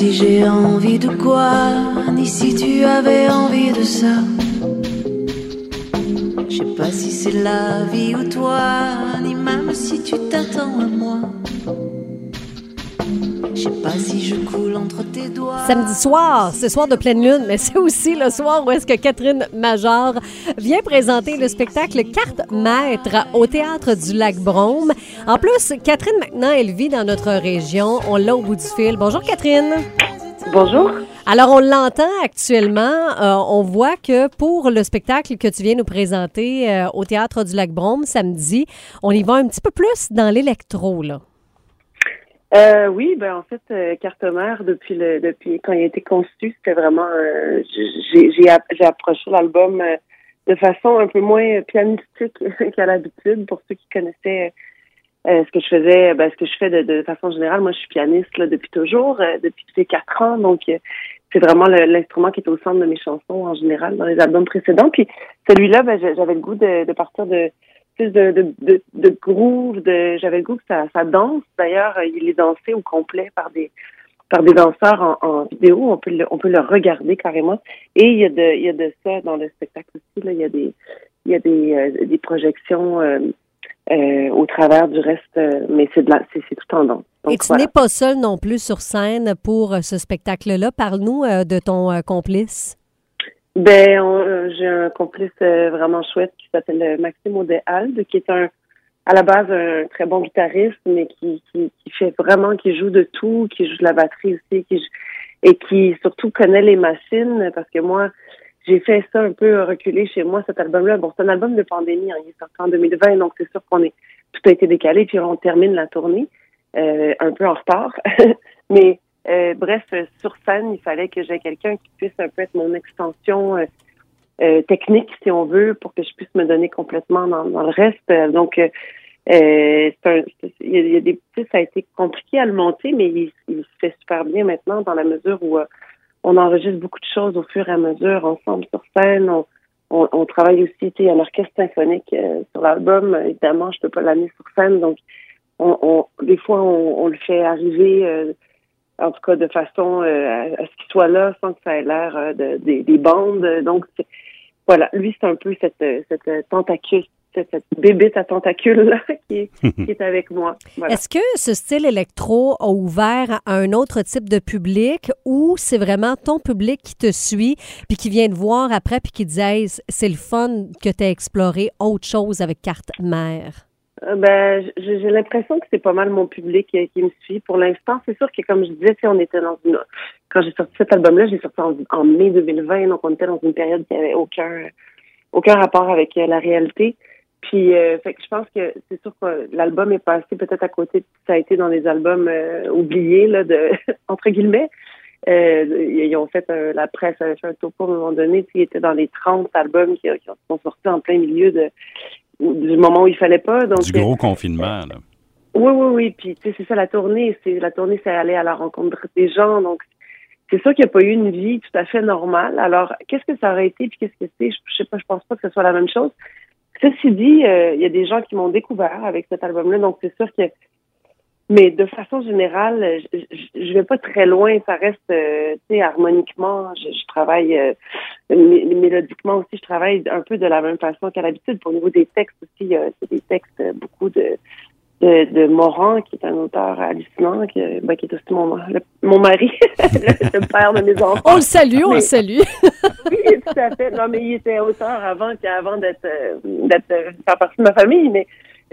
si j'ai envie de quoi, ni si tu avais envie de ça. Je sais pas si c'est la vie ou toi, ni même si tu t'attends à moi. Je sais pas si je coule entre tes doigts. Samedi soir, ce soir de pleine lune, mais c'est aussi le soir où est-ce que Catherine Major vient présenter le spectacle Carte Maître au Théâtre du Lac Brome. En plus, Catherine, maintenant, elle vit dans notre région. On l'a au bout du fil. Bonjour, Catherine. Bonjour. Alors, on l'entend actuellement. Euh, on voit que pour le spectacle que tu viens nous présenter euh, au Théâtre du Lac Brome samedi, on y va un petit peu plus dans l'électro, là. Euh, oui, ben en fait, euh, Cartomère, depuis le depuis quand il a été conçu, c'était vraiment euh, j'ai j'ai approché l'album euh, de façon un peu moins pianistique qu'à l'habitude. Pour ceux qui connaissaient euh, ce que je faisais, ben, ce que je fais de, de façon générale, moi je suis pianiste là, depuis toujours, euh, depuis ces quatre ans, donc c'est vraiment l'instrument qui est au centre de mes chansons en général dans les albums précédents. Puis celui-là, ben, j'avais le goût de, de partir de de, de, de, de groove, de, j'avais le goût que ça, ça danse. D'ailleurs, il est dansé au complet par des par des danseurs en, en vidéo. On peut le, on peut le regarder carrément. Et il y a de il y a de ça dans le spectacle aussi. Là, il y a des il y a des, euh, des projections euh, euh, au travers du reste, euh, mais c'est de la c'est, c'est tout en danse. Donc, Et tu voilà. n'es pas seule non plus sur scène pour euh, ce spectacle-là. Parle-nous euh, de ton euh, complice. Ben, on- euh, j'ai un complice euh, vraiment chouette qui s'appelle euh, Maxime Audet-Alde, qui est un, à la base, un très bon guitariste, mais qui, qui, qui fait vraiment, qui joue de tout, qui joue de la batterie aussi, qui, et qui surtout connaît les machines, parce que moi, j'ai fait ça un peu reculer chez moi, cet album-là. Bon, c'est un album de pandémie, hein, il est sorti en 2020, donc c'est sûr qu'on est, tout a été décalé, puis on termine la tournée, euh, un peu en retard. mais, euh, bref, euh, sur scène, il fallait que j'ai quelqu'un qui puisse un peu être mon extension euh, euh, technique, si on veut, pour que je puisse me donner complètement dans, dans le reste. Euh, Donc, euh, un- y, a- des petits, ça a été compliqué à le monter, mais il, il se fait super bien maintenant dans la mesure où on enregistre beaucoup de choses au fur et à mesure ensemble sur scène. On, on, on travaille aussi, a l'orchestre symphonique sur l'album. Évidemment, je peux pas l'amener sur scène, donc on, on, des fois on, on le fait arriver. En tout cas de façon euh, à, à ce qu'il soit là sans que ça ait l'air euh, de, des- des bandes. Donc voilà, lui c'est un peu cette, euh, cette tentacule, cette, cette bébête à tentacules là qui est, qui est avec moi. Voilà. Est-ce que ce style électro a ouvert à un autre type de public ou c'est vraiment ton public qui te suit puis qui vient te voir après puis qui dit Hey, c'est le fun que tu as exploré autre chose avec carte mère? Euh, Ben, j'ai l'impression que c'est pas mal mon public qui me suit. Pour l'instant, c'est sûr que comme je disais, sais, on était dans une quand j'ai sorti cet album-là, j'ai sorti en, en mai 2020, donc on était dans une période qui avait aucun aucun rapport avec euh, la réalité. Puis, euh, fait que je pense que c'est sûr que l'album est passé peut-être à côté. Ça a été dans les albums oubliés là, de entre guillemets. Ils ont fait la presse avait fait un topo à un moment donné. Ils étaient dans les 30 albums qui, qui sont sortis en plein milieu de du moment où il fallait pas. Donc, Du gros confinement, là. oui, oui, oui. Puis, tu sais, c'est ça la tournée. C'est la tournée, c'est aller à la rencontre des gens. Donc, c'est sûr qu'il n'y a pas eu une vie tout à fait normale. Alors, qu'est-ce que ça aurait été puis qu'est-ce que c'est? Je, je sais pas. Je pense pas que ce soit la même chose. Ceci dit, euh, il y a des gens qui m'ont découvert avec cet album-là. Donc, c'est sûr que. Mais de façon générale, je, je, je vais pas très loin. Ça reste, euh, tu sais, harmoniquement. Je, je travaille euh, mé- mélodiquement aussi. Je travaille un peu de la même façon qu'à l'habitude. Pour au niveau des textes aussi, euh, c'est des textes euh, beaucoup de de, de Moran, qui est un auteur hallucinant, qui, ben, qui est aussi mon, le- mon mari, le, le père de mes enfants. On le salue, on le salue. Oui, tout à fait. Non, mais il était auteur avant, avant d'être, euh, d'être, euh, faire partie de ma famille. Mais,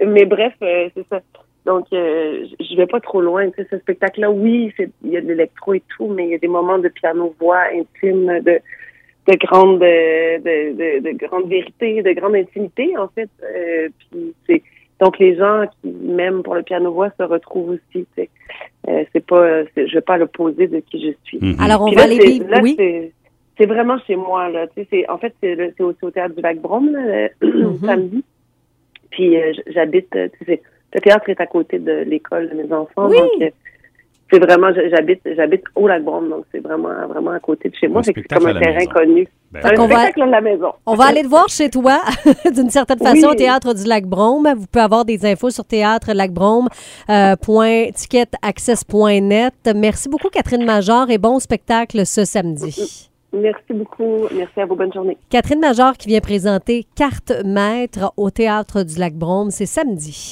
mais bref, euh, c'est ça. Donc, euh, je vais pas trop loin. Tu sais, ce spectacle-là, oui, c'est, il y a de l'électro et tout, mais il y a des moments de piano-voix intime, de, de grande, de, de, de, de grande vérité, de grande intimité, en fait. Euh, puis c'est, donc les gens qui m'aiment pour le piano-voix se retrouvent aussi. Tu sais. Euh, c'est pas, je vais pas à l'opposé de qui je suis. Mhm. Alors, on Puis va là, aller là, Oui. c'est- c'est vraiment chez moi là. Tu sais, c'est en fait c'est le- c'est au, théâtre du Lac Brome là, Mhm. samedi. Puis euh, j'habite. tu sais, le théâtre est à côté de l'école de mes enfants. Oui. Donc, euh, c'est vraiment, j'habite, j'habite au lac Brome, donc c'est vraiment, vraiment à côté de chez moi. C'est comme un terrain maison. connu. Ben un. On va- spectacle de la maison. On va aller te voir chez toi, d'une certaine Oui. façon, au Théâtre du Lac-Brome. Vous pouvez avoir des infos sur théâtre-lacbrome.ticketaccess.net. Merci beaucoup, Catherine Major, et bon spectacle ce samedi. Merci beaucoup. Merci à vous. Bonne journée. Catherine Major qui vient présenter Carte Maître au Théâtre du Lac-Brome, c'est samedi.